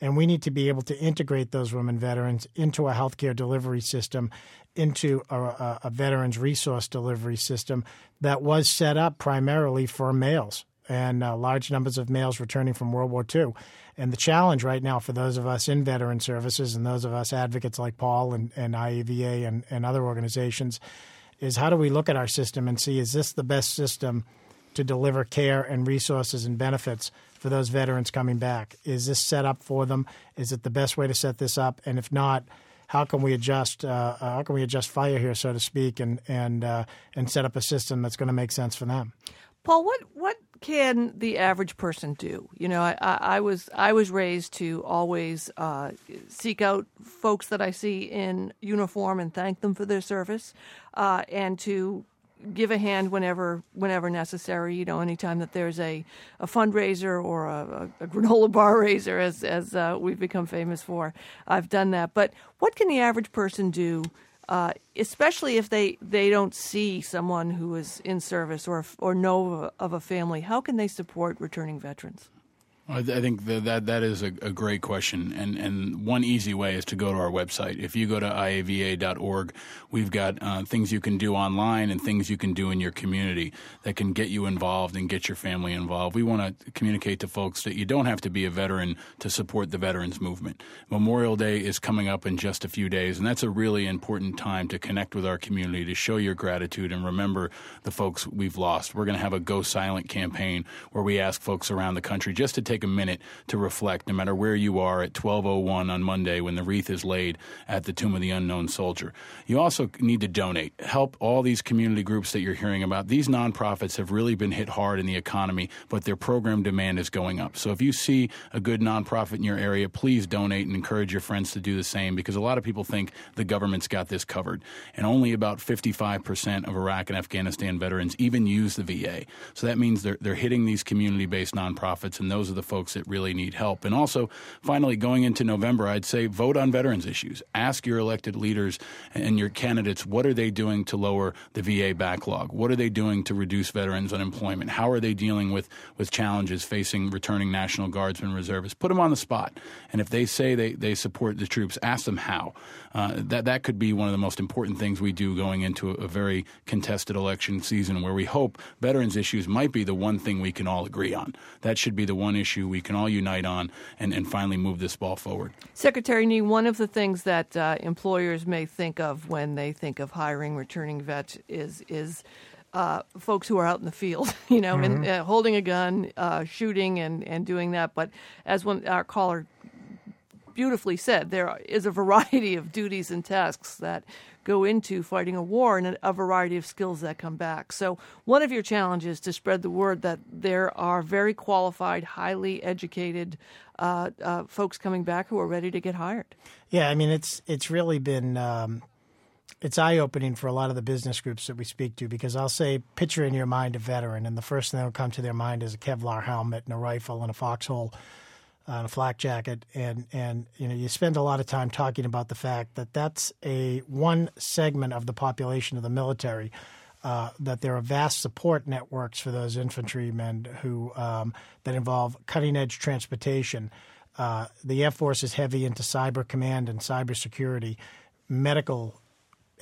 Speaker 2: and we need to be able to integrate those women veterans into a healthcare delivery system, into a, a, veterans resource delivery system that was set up primarily for males and uh, large numbers of males returning from World War II. And the challenge right now for those of us in veteran services and those of us advocates like Paul and, and IAVA and, and other organizations is how do we look at our system and see is this the best system to deliver care and resources and benefits for those veterans coming back? Is this set up for them? Is it the best way to set this up? And if not, how can we adjust? Uh, how can we adjust fire here, so to speak, and and uh, and set up a system that's going to make sense for them?
Speaker 1: Paul, what what can the average person do? You know, I, I, I was I was raised to always uh, seek out folks that I see in uniform and thank them for their service, uh, and to give a hand whenever whenever necessary. You know, anytime that there's a, a fundraiser or a, a granola bar raiser, as as uh, we've become famous for, I've done that. But what can the average person do, uh, especially if they, they don't see someone who is in service or or know of a family? How can they support returning veterans?
Speaker 3: I think that that, that is a, a, great question, and and one easy way is to go to our website. If you go to iava.org, we've got uh, things you can do online and things you can do in your community that can get you involved and get your family involved. We want to communicate to folks that you don't have to be a veteran to support the veterans movement. Memorial Day is coming up in just a few days, and that's a really important time to connect with our community, to show your gratitude and remember the folks we've lost. We're going to have a Go Silent campaign where we ask folks around the country just to take take a minute to reflect, no matter where you are at 12:01 on Monday when the wreath is laid at the Tomb of the Unknown Soldier. You also need to donate. Help all these community groups that you're hearing about. These nonprofits have really been hit hard in the economy, but their program demand is going up. So if you see a good nonprofit in your area, please donate and encourage your friends to do the same because a lot of people think the government's got this covered. And only about 55% of Iraq and Afghanistan veterans even use the VA. So that means they're, they're hitting these community based nonprofits, and those are the folks that really need help. And also, finally, going into November, I'd say vote on veterans issues. Ask your elected leaders and your candidates what are they doing to lower the VA backlog? What are they doing to reduce veterans unemployment? How are they dealing with, with challenges facing returning National Guardsmen reservists? Put them on the spot. And if they say they, they support the troops, ask them how. Uh, that, that could be one of the most important things we do going into a, a very contested election season where we hope veterans issues might be the one thing we can all agree on. That should be the one issue we can all unite on and, and finally move this ball forward.
Speaker 1: Secretary Nee, one of the things that uh, employers may think of when they think of hiring returning vets is is uh, folks who are out in the field, you know,
Speaker 2: Mm-hmm.
Speaker 1: and uh, holding a gun, uh, shooting, and and doing that. But as one our caller beautifully said, there is a variety of duties and tasks that go into fighting a war and a variety of skills that come back. So, one of your challenges is to spread the word that there are very qualified, highly educated uh, uh, folks coming back who are ready to get hired.
Speaker 2: Yeah, I mean it's it's really been um, it's eye opening for a lot of the business groups that we speak to because I'll say picture in your mind a veteran, and the first thing that will come to their mind is a Kevlar helmet and a rifle and a foxhole and a flak jacket, and and you know you spend a lot of time talking about the fact that that's a one segment of the population of the military. Uh, that there are vast support networks for those infantrymen who um, that involve cutting edge transportation. Uh, the Air Force is heavy into cyber command and cybersecurity, medical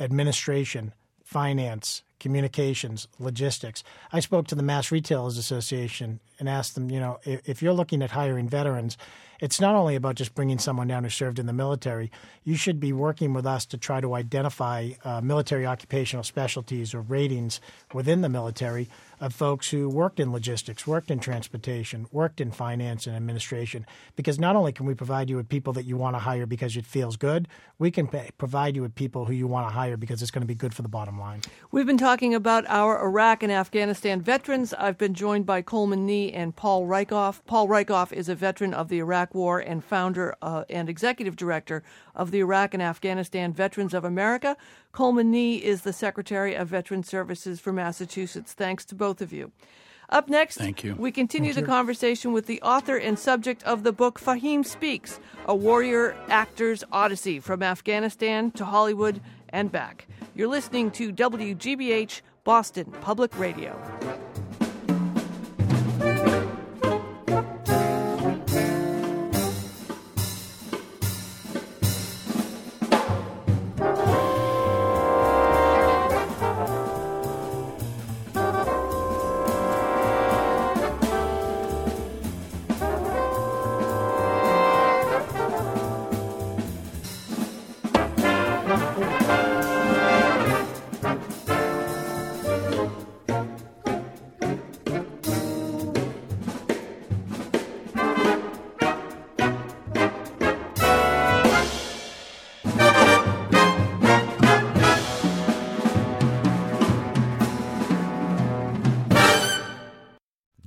Speaker 2: administration, finance, communications, logistics. I spoke to the Mass Retailers Association and asked them, you know, if, if you're looking at hiring veterans, it's not only about just bringing someone down who served in the military. You should be working with us to try to identify uh, military occupational specialties or ratings within the military of folks who worked in logistics, worked in transportation, worked in finance and administration. Because not only can we provide you with people that you want to hire because it feels good, we can pay, provide you with people who you want to hire because it's going to be good for the bottom line.
Speaker 1: We've been talking about our Iraq and Afghanistan veterans. I've been joined by Coleman Nee and Paul Rieckhoff. Paul Rieckhoff is a veteran of the Iraq War and founder uh, and executive director of the Iraq and Afghanistan Veterans of America. Coleman Nee is the Secretary of Veteran Services for Massachusetts. Thanks to both of you. Up next,
Speaker 3: Thank you.
Speaker 1: we continue
Speaker 3: Thank
Speaker 1: the
Speaker 3: you.
Speaker 1: conversation with the author and subject of the book Fahim Speaks, a warrior actor's odyssey from Afghanistan to Hollywood and back. You're listening to WGBH Boston Public Radio.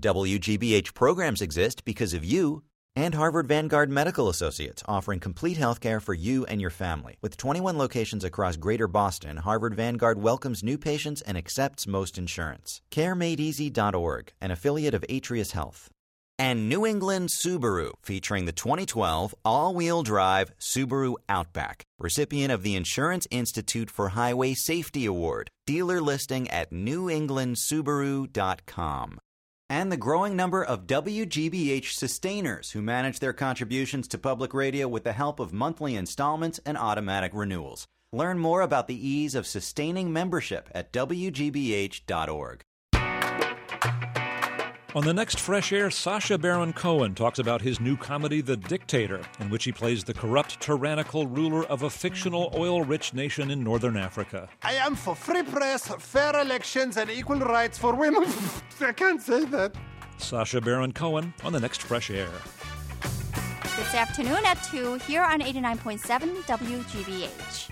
Speaker 4: WGBH programs exist because of you and Harvard Vanguard Medical Associates, offering complete health care for you and your family. With 21 locations across greater Boston, Harvard Vanguard welcomes new patients and accepts most insurance. CareMadeEasy.org, an affiliate of Atrius Health. And New England Subaru, featuring the 2012 all wheel drive Subaru Outback, recipient of the Insurance Institute for Highway Safety Award. Dealer listing at newenglandsubaru.com and the growing number of WGBH sustainers who manage their contributions to public radio with the help of monthly installments and automatic renewals. Learn more about the ease of sustaining membership at WGBH.org.
Speaker 17: On the next Fresh Air, Sacha Baron Cohen talks about his new comedy, The Dictator, in which he plays the corrupt, tyrannical ruler of a fictional oil rich nation in northern Africa.
Speaker 18: I am for free press, fair elections, and equal rights for women. I can't say that.
Speaker 17: Sacha Baron Cohen on the next Fresh Air.
Speaker 18: This afternoon at 2 here on 89.7 WGBH.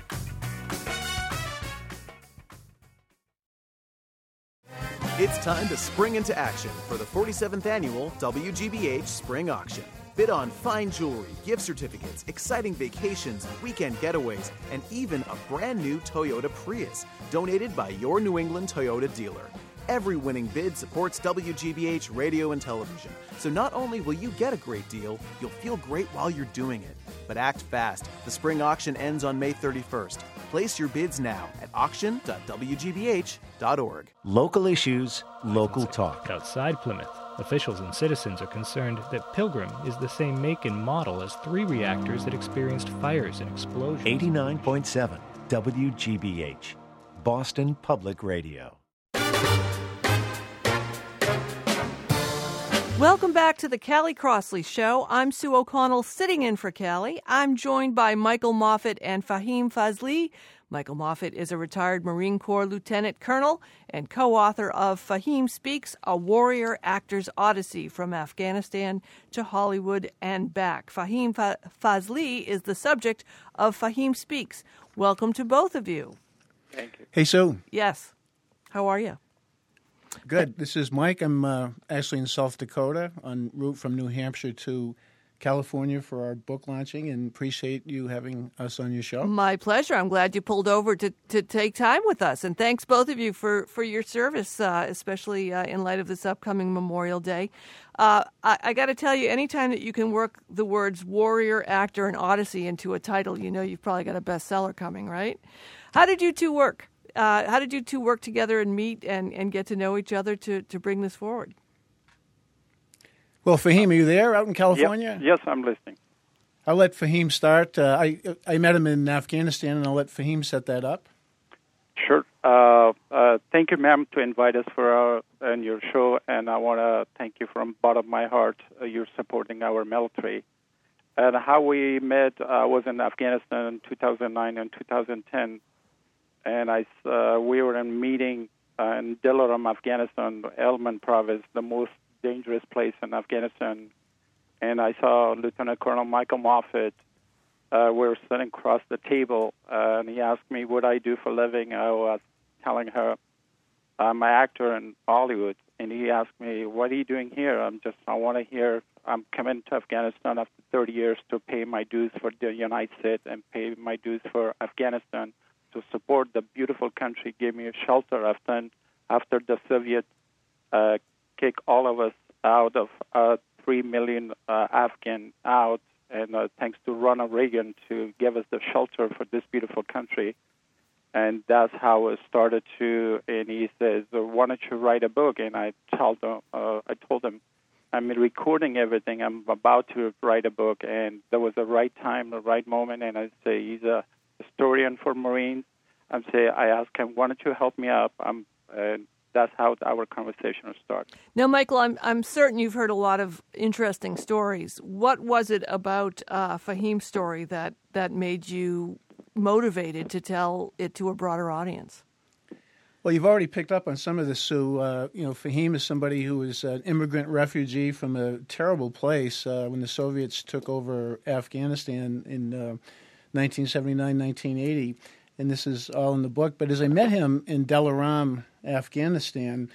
Speaker 19: It's time to spring into action for the 47th annual WGBH Spring Auction. Bid on fine jewelry, gift certificates, exciting vacations, weekend getaways, and even a brand new Toyota Prius donated by your New England Toyota dealer. Every winning bid supports WGBH radio and television. So not only will you get a great deal, you'll feel great while you're doing it. But act fast. The spring auction ends on May 31st. Place your bids now at auction.wgbh.org.
Speaker 13: Local issues, local talk.
Speaker 20: Outside Plymouth, officials and citizens are concerned that Pilgrim is the same make and model as three reactors that experienced fires and explosions.
Speaker 13: 89.7 WGBH, Boston Public Radio.
Speaker 1: Welcome back to the Callie Crossley Show. I'm Sue O'Connell sitting in for Callie. I'm joined by Michael Moffett and Fahim Fazli. Michael Moffett is a retired Marine Corps lieutenant colonel and co author of Fahim Speaks, a warrior actor's odyssey from Afghanistan to Hollywood and back. Fahim Fa- Fazli is the subject of Fahim Speaks. Welcome to both of you.
Speaker 21: Thank you.
Speaker 22: Hey, Sue.
Speaker 1: Yes. How are you?
Speaker 22: Good. This is Mike. I'm uh, actually in South Dakota en route from New Hampshire to California for our book launching and appreciate you having us on your show.
Speaker 1: My pleasure. I'm glad you pulled over to, to take time with us. And thanks both of you for, for your service, uh, especially uh, in light of this upcoming Memorial Day. Uh, I, I got to tell you, anytime that you can work the words warrior, actor, and odyssey into a title, you know you've probably got a bestseller coming, right? How did you two work? Uh, how did you two work together and meet and, and get to know each other to, to bring this forward?
Speaker 22: Well, Fahim, are you there out in California?
Speaker 21: Yep. Yes, I'm listening.
Speaker 22: I'll let Fahim start. Uh, I I met him in Afghanistan, and I'll let Fahim set that up.
Speaker 21: Sure. Uh, uh, thank you, ma'am, to invite us for our and your show, and I want to thank you from bottom of my heart. Uh, you're supporting our military. And how we met uh, was in Afghanistan in 2009 and 2010, and I uh, we were in meeting in Delaram, Afghanistan, Helmand province, the most dangerous place in Afghanistan. And I saw Lieutenant Colonel Michael Moffett. Uh, we were sitting across the table, uh, and he asked me what I do for a living. I was telling her I'm an actor in Hollywood, and he asked me, "What are you doing here?" I'm just, I want to hear. I'm coming to Afghanistan after 30 years to pay my dues for the United States and pay my dues for Afghanistan to support the beautiful country. Gave me a shelter after after the Soviet uh, kick all of us out of uh, three million uh, Afghan out, and uh, thanks to Ronald Reagan to give us the shelter for this beautiful country. And that's how it started to. And he says, "Why don't you write a book?" And I told him, uh, I told him, I'm recording everything. I'm about to write a book, and there was the right time, the right moment. And I say, he's a historian for Marines. I'm say, I asked him, "Why don't you help me up?" I'm and that's how our conversation starts. start.
Speaker 1: Now, Michael, I'm I'm certain you've heard a lot of interesting stories. What was it about uh, Fahim's story that that made you motivated to tell it to a broader audience?
Speaker 22: Well, you've already picked up on some of this, Sue. Uh, you know, Fahim is somebody who was an immigrant refugee from a terrible place uh, when the Soviets took over Afghanistan in 1979, uh, 1980 and this is all in the book. But as I met him in Delaram, Afghanistan,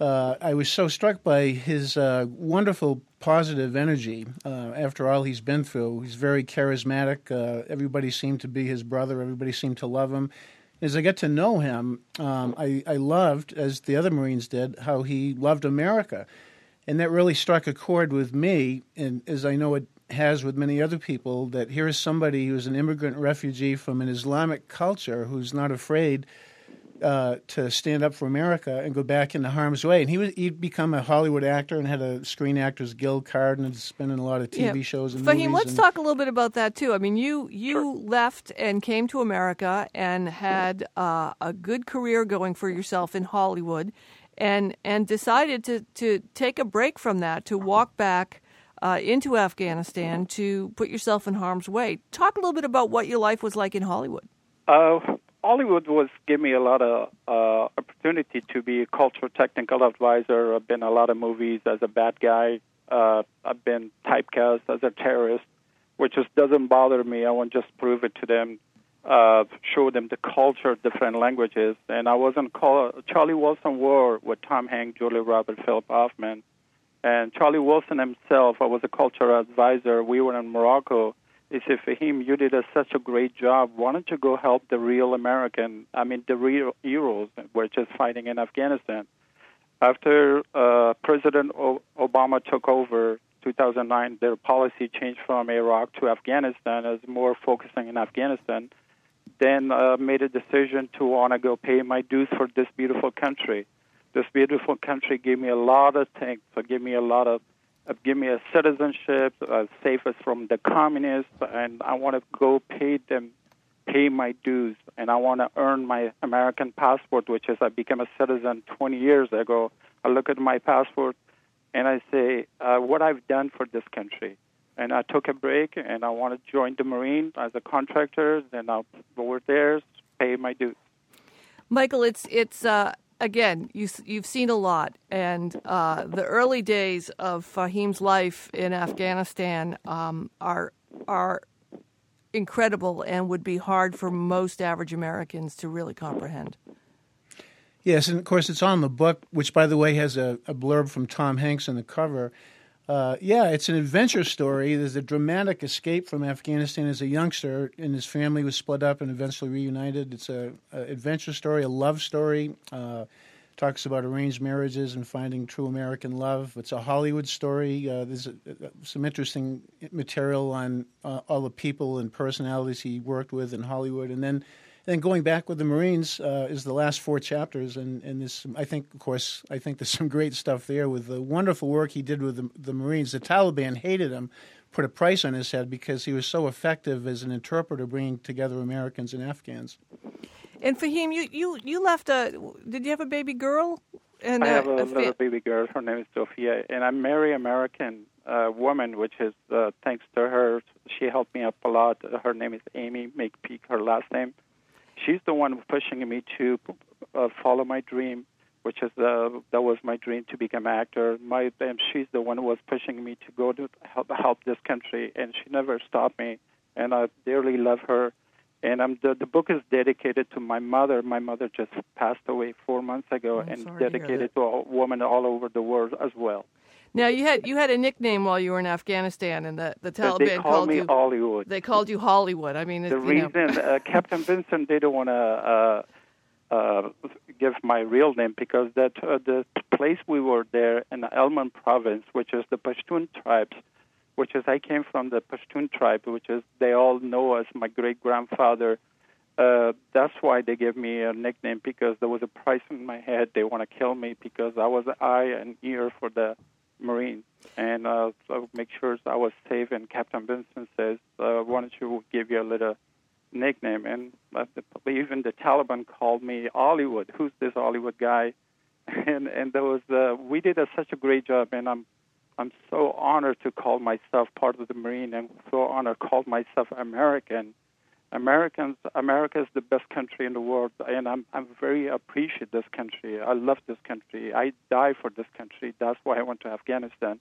Speaker 22: uh, I was so struck by his uh, wonderful positive energy. Uh, after all he's been through, he's very charismatic. Uh, everybody seemed to be his brother. Everybody seemed to love him. As I got to know him, um, I, I loved, as the other Marines did, how he loved America. And that really struck a chord with me, and as I know it has with many other people that here is somebody who's an immigrant refugee from an Islamic culture who's not afraid uh, to stand up for America and go back into harm's way. And he was he'd become a Hollywood actor and had a Screen Actors Guild card and has been in a lot of TV
Speaker 1: yeah.
Speaker 22: shows and
Speaker 1: Fahim, let's
Speaker 22: and,
Speaker 1: talk a little bit about that too. I mean, you you sure. left and came to America and had uh, a good career going for yourself in Hollywood, and and decided to to take a break from that to walk back uh, into Afghanistan to put yourself in harm's way. Talk a little bit about what your life was like in Hollywood.
Speaker 21: Uh, Hollywood was give me a lot of uh, opportunity to be a cultural technical advisor. I've been a lot of movies as a bad guy. Uh, I've been typecast as a terrorist, which just doesn't bother me. I want to just prove it to them, uh, show them the culture, different languages. And I wasn't called Charlie Wilson War with Tom Hanks, Julia Roberts, Philip Hoffman, and Charlie Wilson himself. I was a cultural advisor. We were in Morocco he said, Fahim, you did a, such a great job. Why don't you go help the real American, I mean, the real heroes, which is fighting in Afghanistan? After uh, President o- Obama took over 2009, their policy changed from Iraq to Afghanistan as more focusing in Afghanistan. Then uh, made a decision to want to go pay my dues for this beautiful country. This beautiful country gave me a lot of things. So gave me a lot of uh, give me a citizenship, uh, save us from the communists, and I want to go pay them, pay my dues, and I want to earn my American passport, which is I became a citizen 20 years ago. I look at my passport and I say, uh, what I've done for this country. And I took a break and I want to join the Marine as a contractor. Then I'll go over there, pay my dues.
Speaker 1: Michael, it's it's uh, again, you, you've seen a lot, and uh, the early days of Fahim's life in Afghanistan um, are are incredible and would be hard for most average Americans to really comprehend.
Speaker 22: Yes, and of course it's on the book, which by the way has a, a blurb from Tom Hanks on the cover. Uh, yeah, it's an adventure story. There's a dramatic escape from Afghanistan as a youngster, and his family was split up and eventually reunited. It's a, adventure story, a love story. Uh, talks about arranged marriages and finding true American love. It's a Hollywood story. Uh, there's a, some interesting material on uh, all the people and personalities he worked with in Hollywood, and then then going back with the Marines uh, is the last four chapters, and and this I think, of course, I think there's some great stuff there with the wonderful work he did with the, the Marines. The Taliban hated him, put a price on his head because he was so effective as an interpreter, bringing together Americans and Afghans.
Speaker 1: And Fahim, you you you left a. Did you have a baby girl? And
Speaker 21: I have a, a little baby girl. Her name is Sophia, and I marry American uh, woman, which is uh, thanks to her. She helped me up a lot. Her name is Amy McPeak. Her last name she's the one pushing me to uh, follow my dream, which is the that was my dream to become an actor. My and she's the one who was pushing me to go to help help this country, and she never stopped me. And I dearly love her. And I'm the, the book is dedicated to my mother. My mother just passed away four months ago,
Speaker 1: I'm
Speaker 21: and dedicated to, to a woman all over the world as well.
Speaker 1: Now you had you had a nickname while you were in Afghanistan, and the, the Taliban
Speaker 21: they call
Speaker 1: called
Speaker 21: me
Speaker 1: you
Speaker 21: Hollywood.
Speaker 1: They called you Hollywood. I mean,
Speaker 21: the reason uh, Captain Vincent didn't want to uh, uh, give my real name because that uh, the place we were there in the Helmand province, which is the Pashtun tribes, which is I came from the Pashtun tribe, which is they all know as my great grandfather. Uh, that's why they gave me a nickname because there was a price in my head. They want to kill me because I was eye and ear for the Marine, and uh, so make sure I was safe. And Captain Vincent says, uh, "Why don't you give you a little nickname?" And uh, even the Taliban called me Hollywood. Who's this Hollywood guy? And and there was uh, we did a, such a great job, and I'm I'm so honored to call myself part of the Marine, and so honored to call myself American Americans, America is the best country in the world, and I'm I'm very appreciate this country. I love this country. I die for this country. That's why I went to Afghanistan,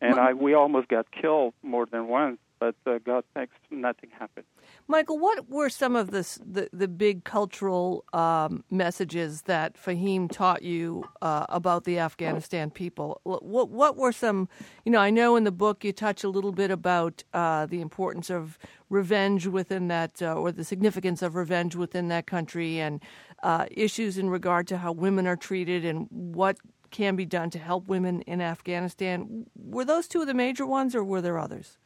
Speaker 21: and I we almost got killed more than once, but uh, God thanks, nothing happened.
Speaker 1: Michael, what were some of the the, the big cultural um, messages that Fahim taught you uh, about the Afghanistan people? What what were some? You know, I know in the book you touch a little bit about uh, the importance of revenge within that, uh, or the significance of revenge within that country, and uh, issues in regard to how women are treated and what can be done to help women in Afghanistan. Were those two of the major ones, or were there others?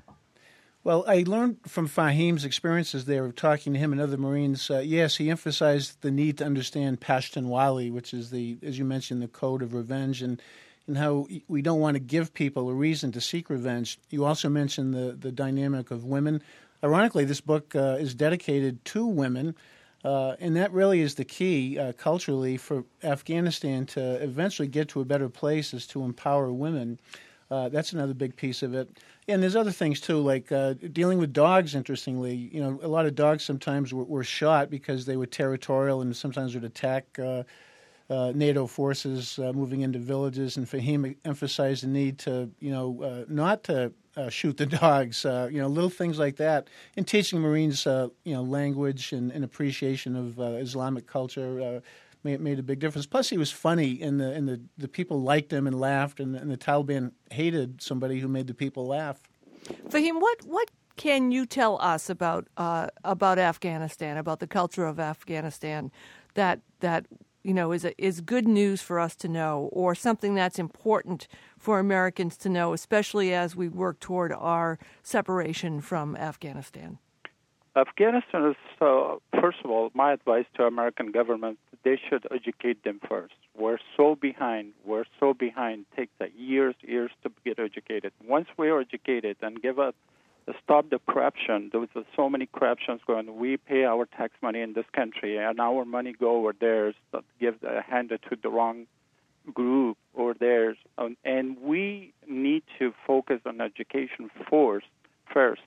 Speaker 22: Well, I learned from Fahim's experiences there of talking to him and other Marines. Uh, yes, he emphasized the need to understand Pashtunwali, which is the, as you mentioned, the code of revenge, and and how we don't want to give people a reason to seek revenge. You also mentioned the the dynamic of women. Ironically, this book uh, is dedicated to women. Uh, and that really is the key uh, culturally for Afghanistan to eventually get to a better place is to empower women. Uh, that's another big piece of it. And there's other things too, like uh, dealing with dogs. Interestingly, you know, a lot of dogs sometimes were, were shot because they were territorial and sometimes would attack uh, uh, NATO forces uh, moving into villages. And Fahim emphasized the need to, you know, uh, not to uh, shoot the dogs. You know, little things like that. And teaching Marines, you know, language and, and appreciation of Islamic culture made, made a big difference. Plus, he was funny, and the and the, the people liked him and laughed, and, and the Taliban hated somebody who made the people laugh.
Speaker 1: Fahim, what what can you tell us about uh, about Afghanistan, about the culture of Afghanistan, that that you know is a, is good news for us to know, or something that's important for Americans to know, especially as we work toward our separation from Afghanistan?
Speaker 21: Afghanistan is, uh, first of all, my advice to American government, they should educate them first. We're so behind. We're so behind. It takes years, years to get educated. Once we are educated and give up, stop the corruption. There's so many corruptions going. We pay our tax money in this country, and our money go over there, so give uh, handed to the wrong group or theirs. And we need to focus on education first, first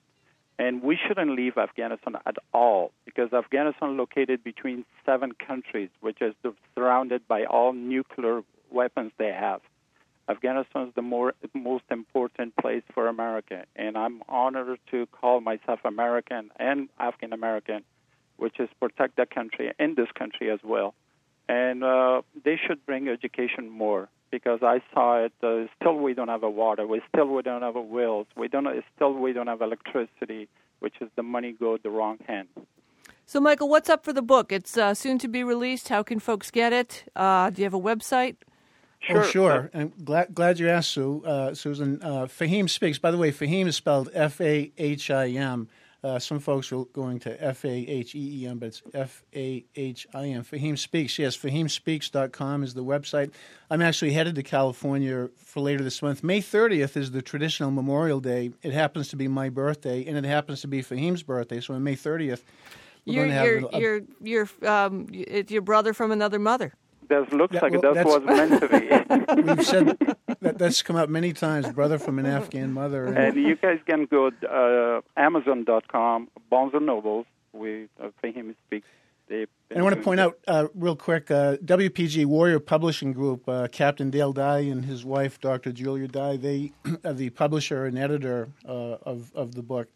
Speaker 21: and we shouldn't leave Afghanistan at all because Afghanistan is located between seven countries, which is surrounded by all nuclear weapons they have. Afghanistan is the more, most important place for America, and I'm honored to call myself American and Afghan American, which is protect the country and this country as well. And uh, they should bring education more because I saw it. Uh, still, we don't have a water. We still we don't have a wells. We don't. Still, we don't have electricity, which is the money go the wrong hand.
Speaker 1: So, Michael, what's up for the book? It's uh, soon to be released. How can folks get it? Uh, do you have a website?
Speaker 22: Sure. Oh, sure. I'm glad, glad you asked, Sue. Uh, Susan. Uh, Fahim speaks. By the way, Fahim is spelled F A H I M. Uh, some folks are going to F A H E E M, but it's F A H I M. Fahim Speaks. Yes, FahimSpeaks.com is the website. I'm actually headed to California for later this month. May 30th is the traditional Memorial Day. It happens to be my birthday, and it happens to be Fahim's birthday. So on May 30th, we're
Speaker 1: you're,
Speaker 22: going to have
Speaker 1: you're,
Speaker 22: a,
Speaker 1: you're, you're, um, it's your brother from another mother.
Speaker 21: That looks
Speaker 22: Yeah,
Speaker 21: like
Speaker 22: well,
Speaker 21: that was meant to be.
Speaker 22: We've said that, that's come up many times. Brother from an Afghan mother.
Speaker 21: and you guys can go uh, Amazon.com, Barnes and Nobles. We uh, Fahim speaks. They,
Speaker 22: And I want to point out uh, real quick uh, WPG Warrior Publishing Group, uh, Captain Dale Dye and his wife, Dr. Julia Dye, they are the publisher and editor uh, of, of the book.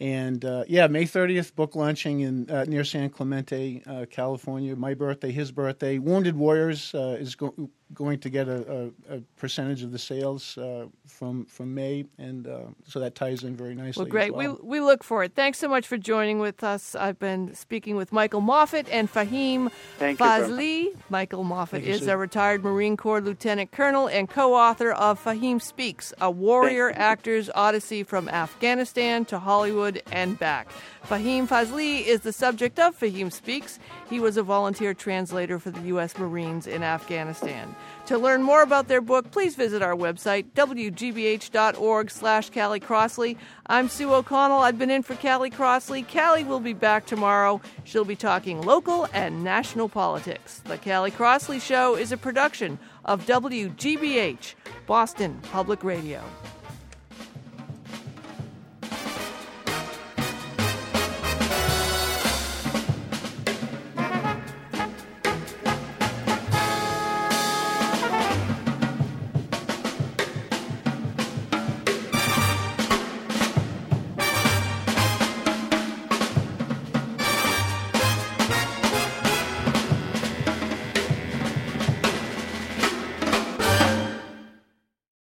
Speaker 22: And uh, yeah, May 30th, book launching in uh, near San Clemente, uh, California. My birthday, his birthday. Wounded Warriors uh, is go- going to get a, a, a percentage of the sales uh, from from May, and uh, so that ties in very nicely.
Speaker 1: Well,
Speaker 22: as
Speaker 1: great.
Speaker 22: well.
Speaker 1: We, we look for it. Thanks so much for joining with us. I've been speaking with Michael Moffett and Fahim
Speaker 21: Thank you very
Speaker 1: Michael Moffett
Speaker 22: Thank you,
Speaker 1: is
Speaker 22: Sue.
Speaker 1: a retired Marine Corps lieutenant colonel and co author of Fahim Speaks, a warrior actor's odyssey from Afghanistan to Hollywood and back. Fahim Fazli is the subject of Fahim Speaks. He was a volunteer translator for the U.S. Marines in Afghanistan. To learn more about their book, please visit our website, wgbh.org slash Callie Crossley. I'm Sue O'Connell. I've been in for Callie Crossley. Callie will be back tomorrow. She'll be talking local and national politics. The Callie Crossley Show is a production of WGBH, Boston Public Radio.